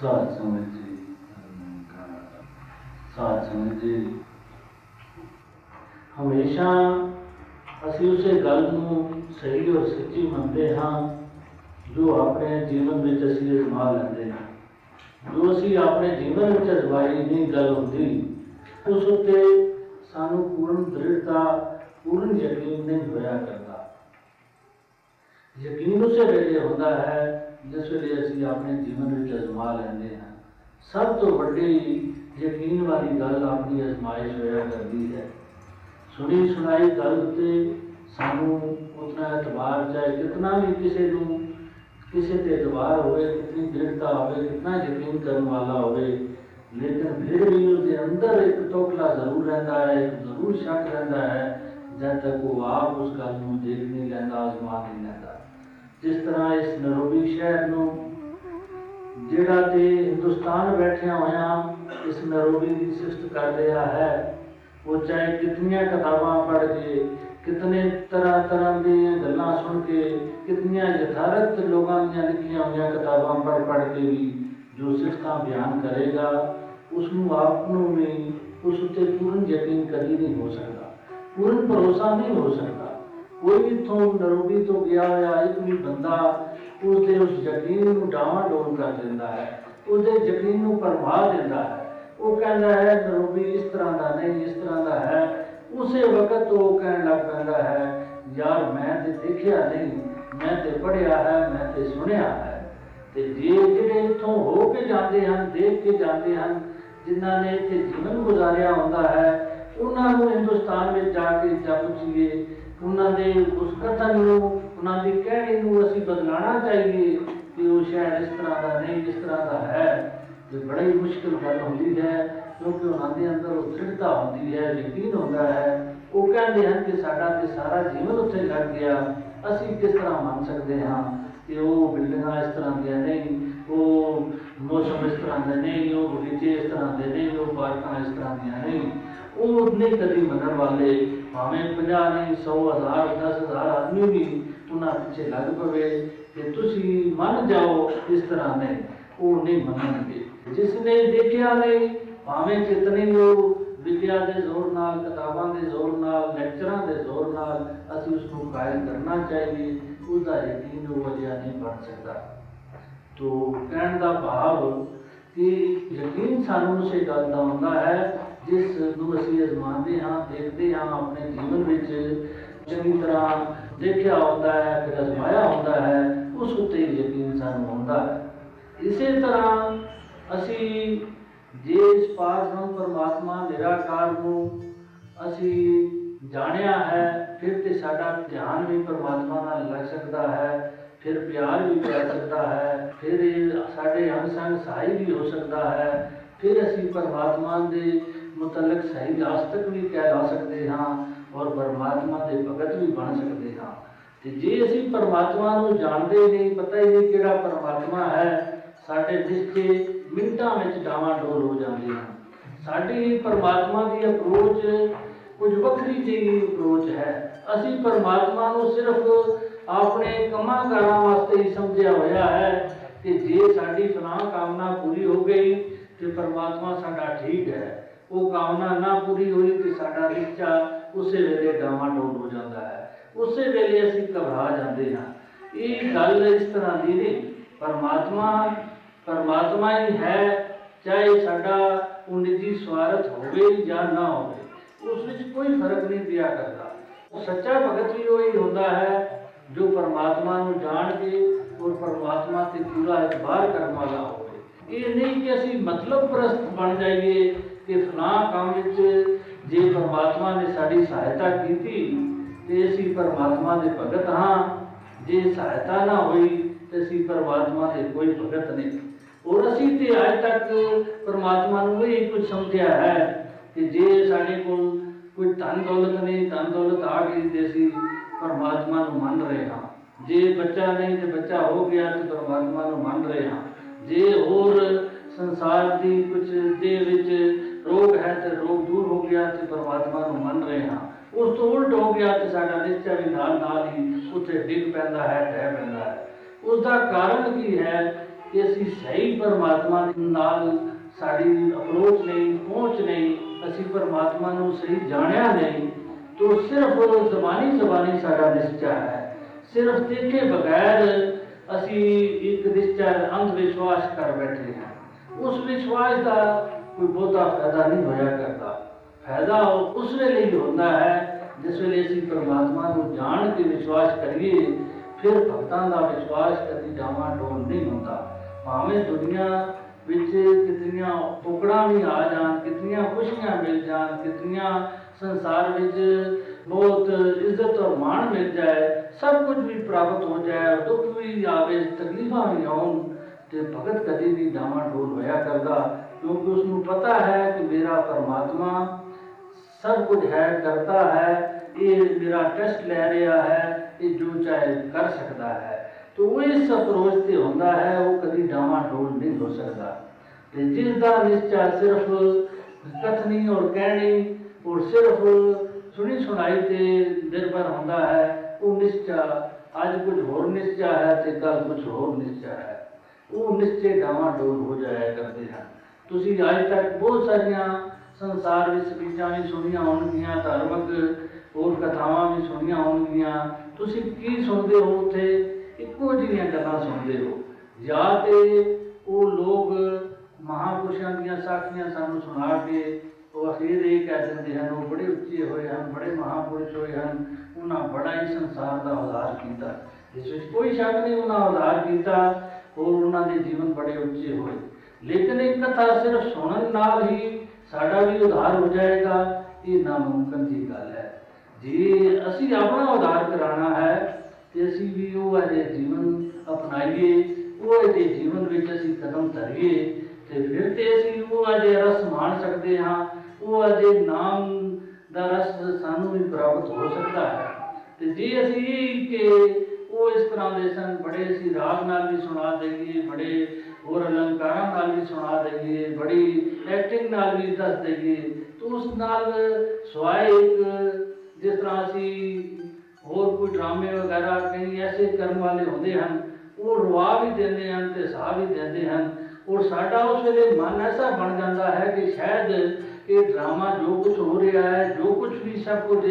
ਸਾਧ ਸੰਗਤ ਜੀ ਸਾਧ ਸੰਗਤ ਜੀ, ਹਮੇਸ਼ਾ ਅਸੀਂ ਉਸੇ ਗੱਲ ਨੂੰ ਸਹੀ ਔਰ ਸੱਚੀ ਮੰਨਦੇ ਹਾਂ, ਜੋ ਆਪਣੇ ਜੀਵਨ ਵਿੱਚ ਅਸੀਂ ਅਜ਼ਮਾ ਲੈਂਦੇ ਹਾਂ। ਜੋ ਅਸੀਂ ਆਪਣੇ ਜੀਵਨ ਵਿੱਚ ਅਜ਼ਮਾਈ ਨਹੀਂ, ਗੱਲ ਹੁੰਦੀ, ਉਸ ਉੱਤੇ ਸਾਨੂੰ ਪੂਰਨ ਦ੍ਰਿੜਤਾ, ਪੂਰਨ ਯਕੀਨ ਨਹੀਂ ਹੋਇਆ ਕਰਦਾ। ਯਕੀਨ ਉਸੇ ਵੇਲੇ ਹੁੰਦਾ ਹੈ ਜਿਸ ਵੇਲੇ ਅਸੀਂ ਆਪਣੇ ਜੀਵਨ ਵਿੱਚ ਅਜ਼ਮਾ ਲੈਂਦੇ ਹਾਂ ਸਭ ਤੋਂ ਵੱਡੀ ਯਕੀਨ ਵਾਲੀ ਗੱਲ ਆਪਣੀ ਅਜ਼ਮਾਇਸ਼ ਹੋਇਆ ਕਰਦੀ ਹੈ ਸੁਣੀ ਸੁਣਾਈ ਗੱਲ ਤੇ ਸਾਨੂੰ ਉਤਨਾ ਇਤਬਾਰ ਚਾਹੇ ਕਿਤਨਾ ਵੀ ਕਿਸੇ ਨੂੰ ਕਿਸੇ ਤੇ ਇਤਬਾਰ ਹੋਵੇ ਕਿਤਨੀ ਦ੍ਰਿੜਤਾ ਹੋਵੇ ਕਿਤਨਾ ਯਕੀਨ ਕਰਨ ਵਾਲਾ ਹੋਵੇ ਲੇਕਿਨ ਫਿਰ ਵੀ ਉਹਦੇ ਅੰਦਰ ਇੱਕ ਟੋਕਲਾ ਜ਼ਰੂਰ ਰਹਿੰਦਾ ਹੈ ਇੱਕ ਜ਼ਰੂਰ ਸ਼ੱਕ ਰਹਿੰਦਾ ਹੈ ਜਦ ਤੱਕ ਉਹ ਆਪ ਉਸ ਗੱਲ ਨੂੰ ਦੇਖ ਨਹੀਂ ਲੈਂਦਾ ਅਜ਼ਮਾ ਨਹੀਂ ਲੈਂਦਾ ਜਿਸ ਤਰ੍ਹਾਂ ਇਸ ਨਰੋਬੀ ਸ਼ਹਿਰ ਨੂੰ ਜਿਹੜਾ ਤੇ ਹਿੰਦੁਸਤਾਨ ਬੈਠਿਆ ਹੋਇਆ ਇਸ ਨਰੋਬੀ ਦੀ ਸਿਫਤ ਕਰ ਰਿਹਾ ਹੈ ਉਹ ਚਾਹੇ ਕਿਤਨੀਆਂ ਕਿਤਾਬਾਂ ਪੜ੍ਹ ਕੇ ਕਿਤਨੇ ਤਰ੍ਹਾਂ ਤਰ੍ਹਾਂ ਦੀਆਂ ਗੱਲਾਂ ਸੁਣ ਕੇ ਕਿਤਨੀਆਂ ਯਥਾਰਥ ਲੋਕਾਂ ਦੀਆਂ ਲਿਖੀਆਂ ਹੋਈਆਂ ਕਿਤਾਬਾਂ ਪੜ੍ਹ ਪੜ੍ਹ ਕੇ ਵੀ ਜੋ ਸਿਫਤਾਂ ਬਿਆਨ ਕਰੇਗਾ ਉਸ ਨੂੰ ਆਪ ਨੂੰ ਵੀ ਉਸ ਉੱਤੇ ਪੂਰਨ ਯਕੀਨ ਕਦੀ ਨਹੀਂ ਹੋ ਸਕਦਾ ਪੂਰਨ ਭਰੋਸਾ ਨਹੀਂ ਹੋ ਸਕਦਾ ਕੋਈ ਵੀ ਤੋਂ ਨਰੋਬੀ ਤੋਂ ਗਿਆ ਹੋਇਆ, ਇੱਕ ਵੀ ਬੰਦਾ ਉਸ ਦੇ ਉਸ ਯਕੀਨ ਨੂੰ ਡਾਵਾਂਡੋਲ ਕਰ ਦਿੰਦਾ ਹੈ, ਉਹਦੇ ਯਕੀਨ ਨੂੰ ਪਰਮਾ ਦਿੰਦਾ ਹੈ। ਉਹ ਕਹਿੰਦਾ ਹੈ ਨਰੋਬੀ ਇਸ ਤਰ੍ਹਾਂ ਦਾ ਨਹੀਂ, ਇਸ ਤਰ੍ਹਾਂ ਦਾ ਹੈ। ਉਸੇ ਵਕਤ ਉਹ ਕਹਿਣ ਲੱਗ ਪੈਂਦਾ ਹੈ, ਯਾਰ, ਮੈਂ ਤੇ ਦੇਖਿਆ ਨਹੀਂ, ਮੈਂ ਤੇ ਪੜ੍ਹਿਆ ਹੈ, ਮੈਂ ਤੇ ਸੁਣਿਆ ਹੈ। ਤੇ ਜੇ ਜਿਹੜੇ ਇੱਥੋਂ ਹੋ ਕੇ ਜਾਂਦੇ ਹਨ, ਦੇਖ ਕੇ ਜਾਂਦੇ ਹਨ, ਜਿਨ੍ਹਾਂ ਨੇ ਇੱਥੇ ਜੀਵਨ ਗੁਜ਼ਾਰਿਆ ਹੁੰਦਾ ਹੈ, ਉਹਨਾਂ ਨੂੰ ਹਿੰਦੁਸਤਾਨ ਵਿੱਚ ਜਾ ਕੇ ਪੁੱਛੀਏ ਉਹਨਾਂ ਦੇ ਉਸ ਕਥਨ ਨੂੰ, ਉਹਨਾਂ ਦੀ ਕਹਿਣੀ ਨੂੰ ਅਸੀਂ ਬਦਲਾਣਾ ਚਾਹੀਏ ਕਿ ਉਹ ਸ਼ਾਇਦ ਇਸ ਤਰ੍ਹਾਂ ਦਾ ਨਹੀਂ ਇਸ ਤਰ੍ਹਾਂ ਦਾ ਹੈ, ਤੇ ਬੜੀ ਮੁਸ਼ਕਿਲ ਗੱਲ ਹੁੰਦੀ ਹੈ, ਕਿਉਂਕਿ ਉਹਨਾਂ ਦੇ ਅੰਦਰ ਉਹ ਦ੍ਰਿੜਤਾ ਹੁੰਦੀ ਹੈ, ਯਕੀਨ ਹੁੰਦਾ ਹੈ। ਉਹ ਕਹਿੰਦੇ ਹਨ ਕਿ ਸਾਡਾ ਤੇ ਸਾਰਾ ਜੀਵਨ ਉੱਥੇ ਲੱਗ ਗਿਆ। ਅਸੀਂ ਕਿਸ ਤਰ੍ਹਾਂ ਮੰਨ ਸਕਦੇ ਹਾਂ ਕਿ ਉਹ ਬਿਲਡਿੰਗਾਂ ਇਸ ਤਰ੍ਹਾਂ ਦੀਆਂ ਨਹੀਂ, ਉਹ ਮੌਸਮ ਇਸ ਤਰ੍ਹਾਂ ਦਾ ਨਹੀਂ, ਉਹ ਬਗੀਚੇ ਇਸ ਤਰ੍ਹਾਂ ਦੇ ਨਹੀਂ, ਉਹ ਪਾਰਕਾਂ ਇਸ ਤਰ੍ਹਾਂ ਦੀਆਂ ਨਹੀਂ। ਉਹ ਨਹੀਂ ਕਦੀ ਮੰਨਣ ਵਾਲੇ, ਭਾਵੇਂ 50 ਨਹੀਂ 100 ਹਜ਼ਾਰ 10 ਹਜ਼ਾਰ ਆਦਮੀ ਵੀ ਉਹਨਾਂ ਪਿੱਛੇ ਲੱਗ ਪਵੇ ਕਿ ਤੁਸੀਂ ਮੰਨ ਜਾਓ ਇਸ ਤਰ੍ਹਾਂ ਨਹੀਂ ਉਹ ਨਹੀਂ ਮੰਨਣਗੇ। ਜਿਸ ਨੇ ਦੇਖਿਆ ਨਹੀਂ ਭਾਵੇਂ ਕਿਤਨੇ ਉਹ ਵਿਦਿਆ ਦੇ ਜ਼ੋਰ ਨਾਲ, ਕਿਤਾਬਾਂ ਦੇ ਜ਼ੋਰ ਨਾਲ, ਲੈਕਚਰਾਂ ਦੇ ਜ਼ੋਰ ਨਾਲ ਅਸੀਂ ਉਸ ਨੂੰ ਕਾਇਮ ਕਰਨਾ ਚਾਹੀਏ, ਉਹਦਾ ਯਕੀਨ ਉਹ ਅਜਿਹਾ ਨਹੀਂ ਬਣ ਸਕਦਾ। ਤੋ ਕਹਿਣ ਦਾ ਭਾਵ ਕਿ ਯਕੀਨ ਸਾਨੂੰ ਉਸੇ ਗੱਲ ਦਾ ਹੁੰਦਾ ਹੈ ਜਿਸ ਨੂੰ ਅਸੀਂ ਅਜ਼ਮਾਉਂਦੇ ਹਾਂ, ਦੇਖਦੇ ਹਾਂ, ਆਪਣੇ ਜੀਵਨ ਵਿੱਚ ਚੰਗੀ ਤਰ੍ਹਾਂ ਦੇਖਿਆ ਹੁੰਦਾ ਹੈ, ਫਿਰ ਅਜ਼ਮਾਇਆ ਹੁੰਦਾ ਹੈ, ਉਸ ਉੱਤੇ ਯਕੀਨ ਸਾਨੂੰ ਹੁੰਦਾ ਹੈ। ਇਸੇ ਤਰ੍ਹਾਂ ਅਸੀਂ ਜੇ ਇਸ ਪਾਰਬ੍ਰਹਮ ਪਰਮਾਤਮਾ ਨਿਰਾਕਾਰ ਨੂੰ ਅਸੀਂ ਜਾਣਿਆ ਹੈ, ਫਿਰ ਤੇ ਸਾਡਾ ਧਿਆਨ ਵੀ ਪਰਮਾਤਮਾ ਨਾਲ ਲੱਗ ਸਕਦਾ ਹੈ, ਫਿਰ ਪਿਆਰ ਵੀ ਕਰ ਸਕਦਾ ਹੈ, ਫਿਰ ਇਹ ਸਾਡੇ ਅੰਗ ਸੰਗ ਸਹਾਈ ਵੀ ਹੋ ਸਕਦਾ ਹੈ, ਫਿਰ ਅਸੀਂ ਪਰਮਾਤਮਾ ਦੇ ਮੁਤਲਕ ਸਹੀ ਆਸਤਕ ਵੀ ਕਹਿ ਲਾ ਸਕਦੇ ਹਾਂ ਔਰ ਪਰਮਾਤਮਾ ਦੇ ਭਗਤ ਵੀ ਬਣ ਸਕਦੇ ਹਾਂ। ਤੇ ਜੇ ਅਸੀਂ ਪਰਮਾਤਮਾ ਨੂੰ ਜਾਣਦੇ ਨਹੀਂ, ਪਤਾ ਹੀ ਨਹੀਂ ਕਿਹੜਾ ਪਰਮਾਤਮਾ ਹੈ, ਸਾਡੇ ਰਿਸ਼ਤੇ ਮਿੰਟਾਂ ਵਿੱਚ ਡਾਵਾਂਡੋਲ ਹੋ ਜਾਂਦੇ ਹਨ। ਸਾਡੀ ਪਰਮਾਤਮਾ ਦੀ ਅਪਰੋਚ ਕੁਝ ਵੱਖਰੀ ਜਿਹੀ ਅਪਰੋਚ ਹੈ। ਅਸੀਂ ਪਰਮਾਤਮਾ ਨੂੰ ਸਿਰਫ ਆਪਣੇ ਕੰਮਾਂ ਕਾਰਾਂ ਵਾਸਤੇ ਹੀ ਸਮਝਿਆ ਹੋਇਆ ਹੈ ਕਿ ਜੇ ਸਾਡੀ ਫਲਾਂ ਕਾਮਨਾ ਪੂਰੀ ਹੋ ਗਈ ਤੇ ਪਰਮਾਤਮਾ ਸਾਡਾ ਠੀਕ ਹੈ। ਉਹ ਕਾਮਨਾ ਨਾ ਪੂਰੀ ਹੋਈ ਤੇ ਸਾਡਾ ਰਿਸ਼ਤਾ ਉਸੇ ਵੇਲੇ ਡਾਵਾਂਡੋਲ ਹੋ ਜਾਂਦਾ ਹੈ। ਉਸੇ ਵੇਲੇ ਅਸੀਂ ਘਬਰਾ ਜਾਂਦੇ ਹਾਂ। ਇਹ ਗੱਲ ਇਸ ਤਰ੍ਹਾਂ ਦੀ ਨਹੀਂ। ਪਰਮਾਤਮਾ ਪਰਮਾਤਮਾ ਹੀ ਹੈ, ਚਾਹੇ ਸਾਡਾ ਉਹ ਨਿੱਜੀ ਸਵਾਰਥ ਹੋਵੇ ਜਾਂ ਨਾ ਹੋਵੇ, ਉਸ ਵਿੱਚ ਕੋਈ ਫ਼ਰਕ ਨਹੀਂ ਪਿਆ ਕਰਦਾ। ਉਹ ਸੱਚਾ ਭਗਤ ਵੀ ਉਹ ਹੀ ਹੁੰਦਾ ਹੈ, ਜੋ ਪਰਮਾਤਮਾ ਨੂੰ ਜਾਣ ਕੇ ਔਰ ਪਰਮਾਤਮਾ ਤੇ ਪੂਰਾ ਇਤਬਾਰ ਕਰਨ ਵਾਲਾ ਹੋਵੇ। ਇਹ ਨਹੀਂ ਕਿ ਅਸੀਂ ਮਤਲਬ ਪ੍ਰਸਤ ਬਣ ਜਾਈਏ ਕਿ ਫਲਾਂ ਕੰਮ ਵਿੱਚ ਜੇ ਪਰਮਾਤਮਾ ਨੇ ਸਾਡੀ ਸਹਾਇਤਾ ਕੀਤੀ ਤੇ ਅਸੀਂ ਪਰਮਾਤਮਾ ਦੇ ਭਗਤ ਹਾਂ। ਜੇ ਸਹਾਇਤਾ ਨਾ ਹੋਈ ਤੇ ਅਸੀਂ ਪਰਮਾਤਮਾ ਦੇ ਕੋਈ ਭਗਤ ਨਹੀਂ। ਔਰ ਅਸੀਂ ਤੇ ਅੱਜ ਤੱਕ ਪਰਮਾਤਮਾ ਨੂੰ ਇਹ ਕੁਝ ਸਮਝਿਆ ਹੈ ਕਿ ਜੇ ਸਾਡੇ ਕੋਲ ਕੋਈ ਧਨ ਦੌਲਤ ਨਹੀਂ, ਧਨ ਦੌਲਤ ਆ ਗਈ ਤੇ ਅਸੀਂ ਪਰਮਾਤਮਾ ਨੂੰ ਮੰਨ ਰਹੇ ਹਾਂ। ਜੇ ਬੱਚਾ ਨਹੀਂ ਤੇ ਬੱਚਾ ਹੋ ਗਿਆ ਤੇ ਪਰਮਾਤਮਾ ਨੂੰ ਮੰਨ ਰਹੇ ਹਾਂ। ਜੇ ਹੋਰ ਸੰਸਾਰ ਦੀ ਕੁਝ ਦੇ ਵਿੱਚ ਰੋਗ ਹੈ ਤੇ ਰੋਗ ਦੂਰ ਹੋ ਗਿਆ ਤੇ ਪਰਮਾਤਮਾ ਨੂੰ ਮੰਨ ਰਹੇ ਹਾਂ। ਉਸ ਤੋਂ ਉਲਟ ਹੋ ਗਿਆ ਤੇ ਸਾਡਾ ਨਿਸ਼ਚੈ ਵੀ ਨਾਲ ਨਾਲ ਹੀ ਉੱਥੇ ਡਿੱਗ ਪੈਂਦਾ ਹੈ ਟਹਿ ਪੈਂਦਾ ਹੈ। ਉਸ ਦਾ ਕਾਰਨ ਕੀ ਹੈ ਕਿ ਅਸੀਂ ਸਹੀ ਪਰਮਾਤਮਾ ਨਾਲ ਸਾਡੀ ਅਪਰੋਚ ਨਹੀਂ, ਪਹੁੰਚ ਨਹੀਂ, ਅਸੀਂ ਪਰਮਾਤਮਾ ਨੂੰ ਸਹੀ ਜਾਣਿਆ ਨਹੀਂ, ਤੋ ਸਿਰਫ ਜ਼ਬਾਨੀ ਜ਼ਬਾਨੀ ਸਾਡਾ ਨਿਸ਼ਚਾ ਹੈ। ਸਿਰਫ ਦੇਖੇ ਬਗੈਰ ਅਸੀਂ ਇੱਕ ਨਿਸ਼ਚਾ ਅੰਧ ਵਿਸ਼ਵਾਸ ਕਰ ਬੈਠੇ ਹਾਂ। ਉਸ ਵਿਸ਼ਵਾਸ ਦਾ ਕੋਈ ਬਹੁਤਾ ਫਾਇਦਾ ਨਹੀਂ ਹੋਇਆ ਕਰਦਾ। ਫਾਇਦਾ ਉਸ ਵੇਲੇ ਹੀ ਹੁੰਦਾ ਹੈ, ਜਿਸ ਵੇਲੇ ਅਸੀਂ ਪਰਮਾਤਮਾ ਨੂੰ ਜਾਣ ਕੇ ਵਿਸ਼ਵਾਸ ਕਰੀਏ, ਫਿਰ ਭਗਤਾਂ ਦਾ ਵਿਸ਼ਵਾਸ ਕਦੀ ਜਾਵਾਂ ਡੋਲ ਨਹੀਂ ਹੁੰਦਾ। ਭਾਵੇਂ ਦੁਨੀਆ ਵਿੱਚ ਕਿਤਨੀਆਂ ਟੁਕੜਾਂ ਵੀ ਆ ਜਾਣ, ਕਿਤਨੀਆਂ ਖੁਸ਼ੀਆਂ ਮਿਲ ਜਾਣ, ਕਿਤਨੀਆਂ ਸੰਸਾਰ ਵਿੱਚ ਬਹੁਤ ਇੱਜ਼ਤ ਔਰ ਮਾਣ ਮਿਲ ਜਾਏ, ਸਭ ਕੁਝ ਵੀ ਪ੍ਰਾਪਤ ਹੋ ਜਾਏ, ਦੁੱਖ ਵੀ ਆਵੇ, ਤਕਲੀਫਾਂ ਵੀ ਆਉਣ, ਤੇ ਭਗਤ ਕਦੀ ਵੀ ਡਾਵਾਂ ਡੋਲ ਹੋਇਆ ਕਰਦਾ। ਕਿਉਂਕਿ ਉਸ ਨੂੰ ਪਤਾ ਹੈ ਕਿ ਮੇਰਾ ਪਰਮਾਤਮਾ ਸਭ ਕੁਝ ਹੈ, ਕਰਤਾ ਹੈ। ਇਹ ਮੇਰਾ ਟੈਸਟ ਲੈ ਰਿਹਾ ਹੈ, ਇਹ ਜੋ ਚਾਹੇ ਕਰ ਸਕਦਾ ਹੈ। ਤੋ ਉਹ ਇਸ ਅਪਰੋਚ ਤੇ ਹੁੰਦਾ ਹੈ, ਉਹ ਕਦੀ ਡਾਵਾਂ ਡੋਲ ਨਹੀਂ ਹੋ ਸਕਦਾ। ਤੇ ਜਿਸ ਦਾ ਨਿਸ਼ਚਾ ਸਿਰਫ ਕਥਨੀ ਔਰ ਕਹਿਣੀ ਔਰ ਸਿਰਫ ਸੁਣੀ ਸੁਣਾਈ ਤੇ ਨਿਰਭਰ ਹੁੰਦਾ ਹੈ, ਉਹ ਨਿਸ਼ਚਾ ਅੱਜ ਕੁਝ ਹੋਰ ਨਿਸ਼ਚਾ ਹੈ ਤੇ ਕੱਲ ਕੁਝ ਹੋਰ ਨਿਸ਼ਚਾ ਹੈ। ਉਹ ਨਿਸ਼ਚੇ ਡਾਵਾਂ ਡੋਲ ਹੋ ਜਾਇਆ ਕਰਦੇ ਹਨ। ਤੁਸੀਂ ਅੱਜ ਤੱਕ ਬਹੁਤ ਸਾਰੀਆਂ ਸੰਸਾਰ ਵਿੱਚ ਸਪੀਚਾਂ ਵੀ ਸੁਣੀਆਂ ਹੋਣਗੀਆਂ, ਧਾਰਮਿਕ ਹੋਰ ਕਥਾਵਾਂ ਵੀ ਸੁਣੀਆਂ ਹੋਣਗੀਆਂ। ਤੁਸੀਂ ਕੀ ਸੁਣਦੇ ਹੋ ਉੱਥੇ? ਇੱਕੋ ਜਿਹੀਆਂ ਗੱਲਾਂ ਸੁਣਦੇ ਹੋ। ਜਾਂ ਤੇ ਉਹ ਲੋਕ ਮਹਾਪੁਰਸ਼ਾਂ ਦੀਆਂ ਸਾਖੀਆਂ ਸਾਨੂੰ ਸੁਣਾ ਕੇ ਉਹ ਅਖੀਰ ਇਹ ਕਹਿ ਦਿੰਦੇ ਹਨ, ਉਹ ਬੜੇ ਉੱਚੇ ਹੋਏ ਹਨ, ਬੜੇ ਮਹਾਪੁਰਸ਼ ਹੋਏ ਹਨ, ਉਹਨਾਂ ਬੜਾ ਹੀ ਸੰਸਾਰ ਦਾ ਉਧਾਰ ਕੀਤਾ। ਇਸ ਵਿੱਚ ਕੋਈ ਸ਼ੱਕ ਨਹੀਂ, ਉਹਨਾਂ ਉਧਾਰ ਕੀਤਾ ਔਰ ਉਹਨਾਂ ਦੇ ਜੀਵਨ ਬੜੇ ਉੱਚੇ ਹੋਏ। ਲੇਕਿਨ ਇਹ ਕਥਾ ਸਿਰਫ ਸੁਣਨ ਨਾਲ ਹੀ ਸਾਡਾ ਵੀ ਉਧਾਰ ਹੋ ਜਾਏਗਾ, ਇਹ ਨਾਮੁਮਕਿਨ ਦੀ ਗੱਲ ਹੈ। ਜੇ ਅਸੀਂ ਆਪਣਾ ਉਧਾਰ ਕਰਾਉਣਾ ਹੈ, ਤੇ ਅਸੀਂ ਵੀ ਉਹ ਅਜੇ ਜੀਵਨ ਅਪਣਾਈਏ, ਉਹ ਅਜੇ ਜੀਵਨ ਵਿੱਚ ਅਸੀਂ ਕਦਮ ਧਰੀਏ, ਤੇ ਫਿਰ ਤੇ ਅਸੀਂ ਉਹ ਅਜੇ ਰਸ ਮਾਣ ਸਕਦੇ ਹਾਂ, ਉਹ ਅਜੇ ਨਾਮ ਦਾ ਰਸ ਸਾਨੂੰ ਵੀ ਪ੍ਰਾਪਤ ਹੋ ਸਕਦਾ ਹੈ। ਤੇ ਜੇ ਅਸੀਂ ਕਿ ਉਹ ਇਸ ਤਰ੍ਹਾਂ ਦੇ ਸਨ, ਬੜੇ ਅਸੀਂ ਰਾਗ ਨਾਲ ਵੀ ਸੁਣਾ ਦੇਈਏ, ਬੜੇ ਹੋਰ ਅਲੰਕਾਰਾਂ ਨਾਲ ਵੀ ਸੁਣਾ ਦੇਈਏ, ਬੜੀ ਐਕਟਿੰਗ ਨਾਲ ਵੀ ਦੱਸ ਦੇਈਏ। ਤਾਂ ਉਸ ਨਾਲ ਸਵਾਏ ਇੱਕ, ਜਿਸ ਤਰ੍ਹਾਂ ਅਸੀਂ ਹੋਰ ਕੋਈ ਡਰਾਮੇ ਵਗੈਰਾ ਕਈ ਐਸੇ ਕਰਮ ਵਾਲੇ ਹੁੰਦੇ ਹਨ, ਉਹ ਰਵਾ ਵੀ ਦਿੰਦੇ ਹਨ ਤੇ ਸਾਹ ਵੀ ਦਿੰਦੇ ਹਨ। ਔਰ ਸਾਡਾ ਉਸ ਵੇਲੇ ਮਨ ਐਸਾ ਬਣ ਜਾਂਦਾ ਹੈ ਕਿ ਸ਼ਾਇਦ ਇਹ ਡਰਾਮਾ ਜੋ ਕੁਝ ਹੋ ਰਿਹਾ ਹੈ, ਜੋ ਕੁਝ ਵੀ ਸਭ ਕੁਝ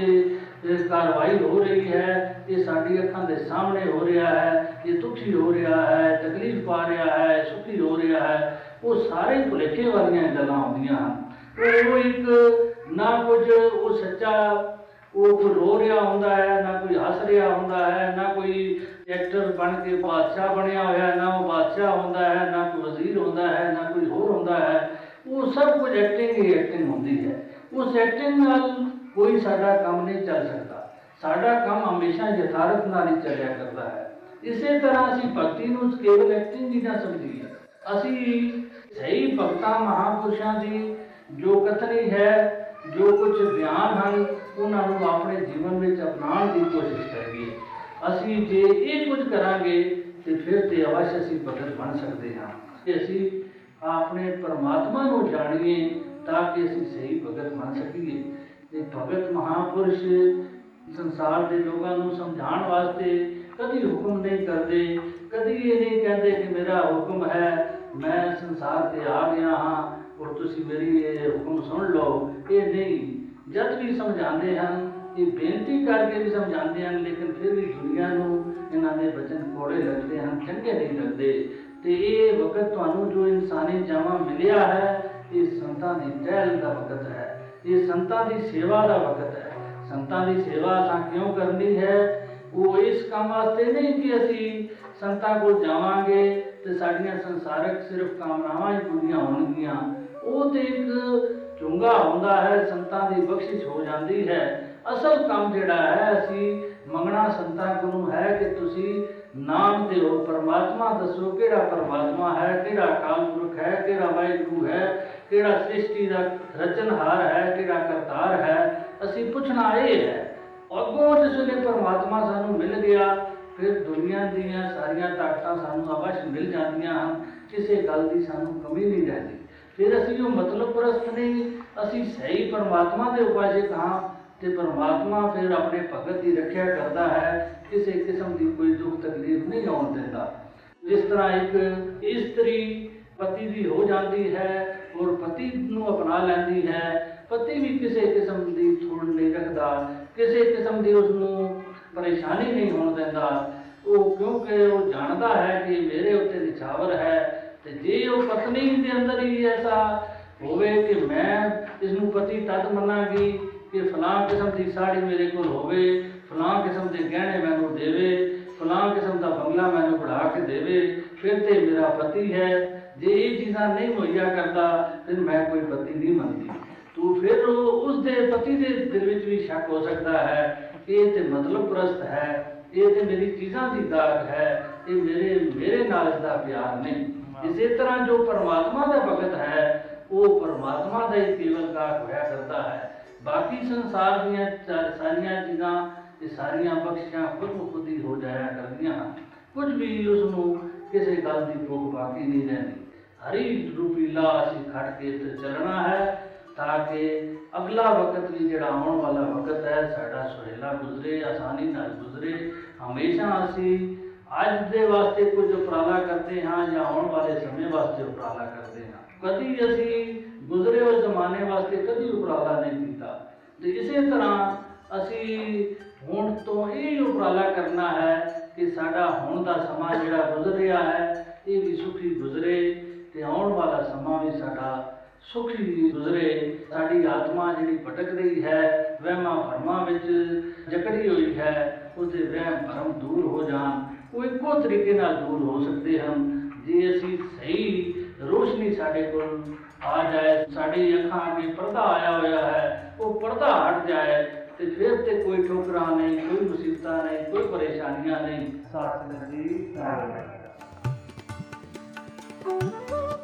ਇਹ ਇਹ ਕਾਰਵਾਈ ਹੋ ਰਹੀ ਹੈ ਇਹ ਸਾਡੀ ਅੱਖਾਂ ਦੇ ਸਾਹਮਣੇ ਹੋ ਰਿਹਾ ਹੈ ਇਹ ਦੁਖੀ ਹੋ ਰਿਹਾ ਹੈ ਤਕਲੀਫ ਪਾ ਰਿਹਾ ਹੈ ਸੁਖੀ ਹੋ ਰਿਹਾ ਹੈ ਉਹ ਸਾਰੇ ਭੁਲੇਖੇ ਵਾਲੀਆਂ ਗੱਲਾਂ ਹੁੰਦੀਆਂ ਹਨ। ਉਹ ਇੱਕ ਨਾ ਕੁਝ ਉਹ ਸੱਚਾ ਉਹ ਕੋਈ ਰੋ ਰਿਹਾ ਹੁੰਦਾ ਹੈ ਨਾ ਕੋਈ ਹੱਸ ਰਿਹਾ ਹੁੰਦਾ ਹੈ ਨਾ ਕੋਈ ਐਕਟਰ ਬਣ ਕੇ ਬਾਦਸ਼ਾਹ ਬਣਿਆ ਹੋਇਆ ਹੈ, ਨਾ ਉਹ ਬਾਦਸ਼ਾਹ ਹੁੰਦਾ ਹੈ ਨਾ ਕੋਈ ਵਜ਼ੀਰ ਹੁੰਦਾ ਹੈ ਨਾ ਕੋਈ ਹੋਰ ਹੁੰਦਾ ਹੈ। ਉਹ ਸਭ ਕੁਝ ਐਕਟਿੰਗ ਹੀ ਐਕਟਿੰਗ ਹੁੰਦੀ ਹੈ। ਉਸ ਐਕਟਿੰਗ ਨਾਲ ਕੋਈ ਸਾਡਾ ਕੰਮ ਨਹੀਂ ਚੱਲ ਸਕਦਾ। ਸਾਡਾ ਕੰਮ ਹਮੇਸ਼ਾ ਯਥਾਰਥ ਨਾਲ ਹੀ ਚੱਲਿਆ ਕਰਦਾ ਹੈ। ਇਸੇ ਤਰ੍ਹਾਂ ਅਸੀਂ ਭਗਤੀ ਨੂੰ ਕੇਵਲ ਐਕਟਿੰਗ ਦੀ ਨਾ ਸਮਝੀਏ। ਅਸੀਂ ਸਹੀ ਭਗਤਾਂ, ਮਹਾਪੁਰਸ਼ਾਂ ਦੀ ਜੋ ਕਥਨੀ ਹੈ, ਜੋ ਕੁਝ ਬਿਆਨ ਹਨ, ਉਹਨਾਂ ਨੂੰ ਆਪਣੇ ਜੀਵਨ ਵਿੱਚ ਅਪਣਾਉਣ ਦੀ ਕੋਸ਼ਿਸ਼ ਕਰੀਏ। ਅਸੀਂ ਜੇ ਇਹ ਕੁਝ ਕਰਾਂਗੇ, ਤੇ ਫਿਰ ਤੇ ਅਵਸ਼ ਅਸੀਂ ਭਗਤ ਬਣ ਸਕਦੇ ਹਾਂ। ਕਿ ਅਸੀਂ ਆਪਣੇ ਪਰਮਾਤਮਾ ਨੂੰ ਜਾਣੀਏ, ਤਾਂ ਕਿ ਅਸੀਂ ਸਹੀ ਭਗਤ ਬਣ ਸਕੀਏ। ਤੇ ਭਗਤ ਮਹਾਪੁਰਸ਼ ਸੰਸਾਰ ਦੇ ਲੋਕਾਂ ਨੂੰ ਸਮਝਾਉਣ ਵਾਸਤੇ ਕਦੀ ਹੁਕਮ ਨਹੀਂ ਕਰਦੇ, ਕਦੀ ਇਹ ਨਹੀਂ ਕਹਿੰਦੇ ਕਿ ਮੇਰਾ ਹੁਕਮ ਹੈ, ਮੈਂ ਸੰਸਾਰ ਤੇ ਆ ਗਿਆ ਹਾਂ ਔਰ ਤੁਸੀਂ ਮੇਰੀ ਇਹ ਹੁਕਮ ਸੁਣ ਲਓ। ਇਹ ਨਹੀਂ। ਜਦ ਵੀ ਸਮਝਾਉਂਦੇ ਹਨ, ਇਹ ਬੇਨਤੀ ਕਰਕੇ ਵੀ ਸਮਝਾਉਂਦੇ ਹਨ, ਲੇਕਿਨ ਫਿਰ ਵੀ ਦੁਨੀਆ ਨੂੰ ਇਹਨਾਂ ਦੇ ਬਚਨ ਕੋੜੇ ਲੱਗਦੇ ਹਨ, ਚੰਗੇ ਨਹੀਂ ਲੱਗਦੇ। ਤੇ ਇਹ ਵਕਤ ਤੁਹਾਨੂੰ ਜੋ ਇਨਸਾਨੀ ਜਾਮਾ ਮਿਲਿਆ ਹੈ, ਇਹ ਸੰਤਾਂ ਦੀ ਟਹਿਲ ਦਾ ਵਕਤ ਹੈ। ਇਹ ਸੰਤਾਂ ਦੀ ਸੇਵਾ ਦਾ ਵਕਤ ਹੈ। ਸੰਤਾਂ ਦੀ ਸੇਵਾ ਤਾਂ ਕਿਉਂ ਕਰਨੀ ਹੈ? ਉਹ ਇਸ ਕੰਮ ਵਾਸਤੇ ਨਹੀਂ ਕਿ ਅਸੀਂ ਸੰਤਾਂ ਕੋਲ ਜਾਵਾਂਗੇ ਤੇ ਸਾਡੀਆਂ ਸੰਸਾਰਿਕ ਸਿਰਫ ਕਾਮਨਾਵਾਂ ਹੀ ਪੂਰੀਆਂ ਹੋਣਗੀਆਂ। ਉਹ ਤੇ ਇੱਕ ਚੁੰਗਾ ਹੁੰਦਾ ਹੈ, ਸੰਤਾਂ ਦੀ ਬਖਸ਼ਿਸ਼ ਹੋ ਜਾਂਦੀ ਹੈ। ਅਸਲ ਕੰਮ ਜਿਹੜਾ ਹੈ, ਅਸੀਂ ਮੰਗਣਾ ਸੰਤਾਂ ਕੋਲੋਂ ਹੈ ਕਿ ਤੁਸੀਂ ਨਾਮ ਤੇ ਹੋ ਪਰਮਾਤਮਾ ਦੱਸੋ ਕਿਹੜਾ ਪਰਮਾਤਮਾ ਹੈ, ਕਿਹੜਾ ਅਕਾਲ ਪੁਰਖ ਹੈ, ਕਿਹੜਾ ਵਾਹਿਗੁਰੂ ਹੈ। ਕਿਹੜਾ ਸ੍ਰਿਸ਼ਟੀ ਦਾ ਰਚਨਹਾਰ ਹੈ, ਕਿਹੜਾ ਕਰਤਾਰ ਹੈ, ਅਸੀਂ ਪੁੱਛਣਾ ਇਹ ਹੈ, ਅੱਗੋਂ ਜਿਸ ਵੇਲੇ ਪਰਮਾਤਮਾ ਸਾਨੂੰ ਮਿਲ ਗਿਆ, ਫਿਰ ਦੁਨੀਆ ਦੀਆਂ ਸਾਰੀਆਂ ਤਾਕਤਾਂ ਸਾਨੂੰ ਅਵਸ਼ ਮਿਲ ਜਾਂਦੀਆਂ ਹਨ, ਕਿਸੇ ਗੱਲ ਦੀ ਸਾਨੂੰ ਕਮੀ ਨਹੀਂ ਰਹਿੰਦੀ। ਫਿਰ ਅਸੀਂ ਉਹ ਮਤਲਬ ਪ੍ਰਸਤ ਨਹੀਂ, ਅਸੀਂ ਸਹੀ ਪਰਮਾਤਮਾ ਦੇ ਉਪਾਸ਼ਕ ਹਾਂ ਤੇ ਪਰਮਾਤਮਾ ਫਿਰ ਆਪਣੇ ਭਗਤ ਦੀ ਰੱਖਿਆ ਕਰਦਾ ਹੈ, ਕਿਸੇ ਕਿਸਮ ਦੀ ਕੋਈ ਦੁੱਖ ਤਕਲੀਫ ਨਹੀਂ ਆਉਣ ਦਿੰਦਾ। ਜਿਸ ਤਰ੍ਹਾਂ ਇੱਕ ਇਸਤਰੀ ਪਤੀ ਦੀ ਹੋ ਜਾਂਦੀ ਹੈ ਔਰ ਪਤੀ ਨੂੰ ਅਪਣਾ ਲੈਂਦੀ ਹੈ, ਪਤੀ ਵੀ ਕਿਸੇ ਕਿਸਮ ਦੀ ਥੋੜ ਨਹੀਂ ਰੱਖਦਾ, ਕਿਸੇ ਕਿਸਮ ਦੀ ਉਸ ਨੂੰ ਪਰੇਸ਼ਾਨੀ ਨਹੀਂ ਹੋਣ ਦਿੰਦਾ। ਉਹ ਕਿਉਂਕਿ ਉਹ ਜਾਣਦਾ ਹੈ ਕਿ ਮੇਰੇ ਉੱਤੇ ਨਿਛਾਵਰ ਹੈ ਤੇ ਜੇ ਉਹ ਪਤਨੀ ਦੇ ਅੰਦਰ ਹੀ ਐਸਾ ਹੋਵੇ ਕਿ ਮੈਂ ਇਸ ਨੂੰ ਪਤੀ ਤਦ ਮੰਨਾਂਗੀ ਕਿ ਫਲਾਂ ਕਿਸਮ ਦੀ ਸਾੜੀ ਮੇਰੇ ਕੋਲ ਹੋਵੇ ਫਲਾਂ ਕਿਸਮ ਦੇ ਗਹਿਣੇ ਮੈਨੂੰ ਦੇਵੇ ਫਲਾਂ ਕਿਸਮ ਦਾ ਬੰਗਲਾ ਮੈਨੂੰ ਬਣਾ ਕੇ ਦੇਵੇ, ਫਿਰ ਤੇ ਮੇਰਾ ਪਤੀ ਹੈ। ਜੇ ਇਹ ਚੀਜ਼ਾਂ ਨਹੀਂ ਮੁਹੱਈਆ ਕਰਦਾ ਫਿਰ ਮੈਂ ਕੋਈ ਪਤੀ ਨਹੀਂ ਮੰਨਦੀ। ਤੂੰ ਫਿਰ ਉਹ ਉਸ ਦੇ ਪਤੀ ਦੇ ਦਿਲ ਵਿੱਚ ਵੀ ਸ਼ੱਕ ਹੋ ਸਕਦਾ ਹੈ ਕਿ ਇਹ ਤੇ ਮਤਲਬ ਪ੍ਰਸਤ ਹੈ ਇਹ ਤੇ ਮੇਰੀ ਚੀਜ਼ਾਂ ਦੀ ਦਾਗ ਹੈ ਇਹ ਮੇਰੇ ਮੇਰੇ ਨਾਲ ਇਸ ਦਾ ਪਿਆਰ ਨਹੀਂ। ਇਸੇ ਤਰ੍ਹਾਂ ਜੋ ਪਰਮਾਤਮਾ ਦਾ ਭਗਤ ਹੈ ਉਹ ਪਰਮਾਤਮਾ ਦਾ ਹੀ ਕੇਵਲ ਕਾਕ ਹੋਇਆ ਕਰਦਾ ਹੈ। ਬਾਕੀ ਸੰਸਾਰ ਦੀਆਂ ਸਾਰੀਆਂ ਚੀਜ਼ਾਂ ਇਹ ਸਾਰੀਆਂ ਬਖਸ਼ੀਆਂ ਖੁਦ ਖੁਦ ਹੀ ਹੋ ਜਾਇਆ ਕਰਦੀਆਂ ਕੁਝ ਵੀ ਉਸ ਨੂੰ ਕਿਸੇ ਗੱਲ ਦੀ ਭੁੱਖ ਬਾਕੀ ਨਹੀਂ ਰਹਿੰਦੀ। ਹਰੀ ਰੂਪੀ ਲਾ ਅਸੀਂ ਖੜ ਕੇ ਤੇ ਚੱਲਣਾ ਹੈ, ਤਾਂ ਕਿ ਅਗਲਾ ਵਕਤ ਵੀ ਜਿਹੜਾ ਆਉਣ ਵਾਲਾ ਵਕਤ ਹੈ, ਸਾਡਾ ਸੁਹੇਲਾ ਗੁਜ਼ਰੇ, ਆਸਾਨੀ ਨਾਲ ਗੁਜ਼ਰੇ। ਹਮੇਸ਼ਾ ਅਸੀਂ ਅੱਜ ਦੇ ਵਾਸਤੇ ਕੁਝ ਉਪਰਾਲਾ ਕਰਦੇ ਹਾਂ ਜਾਂ ਆਉਣ ਵਾਲੇ ਸਮੇਂ ਵਾਸਤੇ ਉਪਰਾਲਾ ਕਰਦੇ ਹਾਂ। ਕਦੀ ਅਸੀਂ ਗੁਜ਼ਰੇ ਹੋਏ ਜ਼ਮਾਨੇ ਵਾਸਤੇ ਕਦੀ ਉਪਰਾਲਾ ਨਹੀਂ ਕੀਤਾ। ਤੇ ਇਸੇ ਤਰ੍ਹਾਂ ਅਸੀਂ ਹੁਣ ਤੋਂ ਇਹ ਉਪਰਾਲਾ ਕਰਨਾ ਹੈ ਕਿ ਸਾਡਾ ਹੁਣ ਦਾ ਸਮਾਂ ਜਿਹੜਾ ਗੁਜ਼ਰ ਰਿਹਾ ਹੈ, ਇਹ ਵੀ ਸੁਖੀ ਗੁਜ਼ਰੇ। ਤੇ ਆਉਣ ਵਾਲਾ ਸਮਾਂ ਵੀ ਸਾਡਾ ਸੁਖੀ ਗੁਜ਼ਰੇ। ਸਾਡੀ ਆਤਮਾ ਜਿਹੜੀ ਭਟਕ ਰਹੀ ਹੈ, ਵਹਿਮਾਂ ਭਰਮਾਂ ਵਿੱਚ ਜਕੜੀ ਹੋਈ ਹੈ, ਉਹਦੇ ਵਹਿਮ ਭਰਮ ਦੂਰ ਹੋ ਜਾਣ। ਉਹ ਇੱਕੋ ਤਰੀਕੇ ਨਾਲ ਦੂਰ ਹੋ ਸਕਦੇ ਹਨ। ਜੇ ਅਸੀਂ ਸਹੀ ਰੋਸ਼ਨੀ ਸਾਡੇ ਕੋਲ ਆ ਜਾਏ, ਸਾਡੀ ਅੱਖਾਂ ਅੱਗੇ ਪਰਦਾ ਆਇਆ ਹੋਇਆ ਹੈ, ਉਹ ਪਰਦਾ ਹਟ ਜਾਏ, ਤੇ ਫਿਰ ਤੇ ਕੋਈ ਠੋਕਰਾਂ ਨਹੀਂ, ਕੋਈ ਮੁਸੀਬਤਾਂ ਨਹੀਂ, ਕੋਈ ਪਰੇਸ਼ਾਨੀਆਂ ਨਹੀਂ। ਸਾਥ ਜੀ Música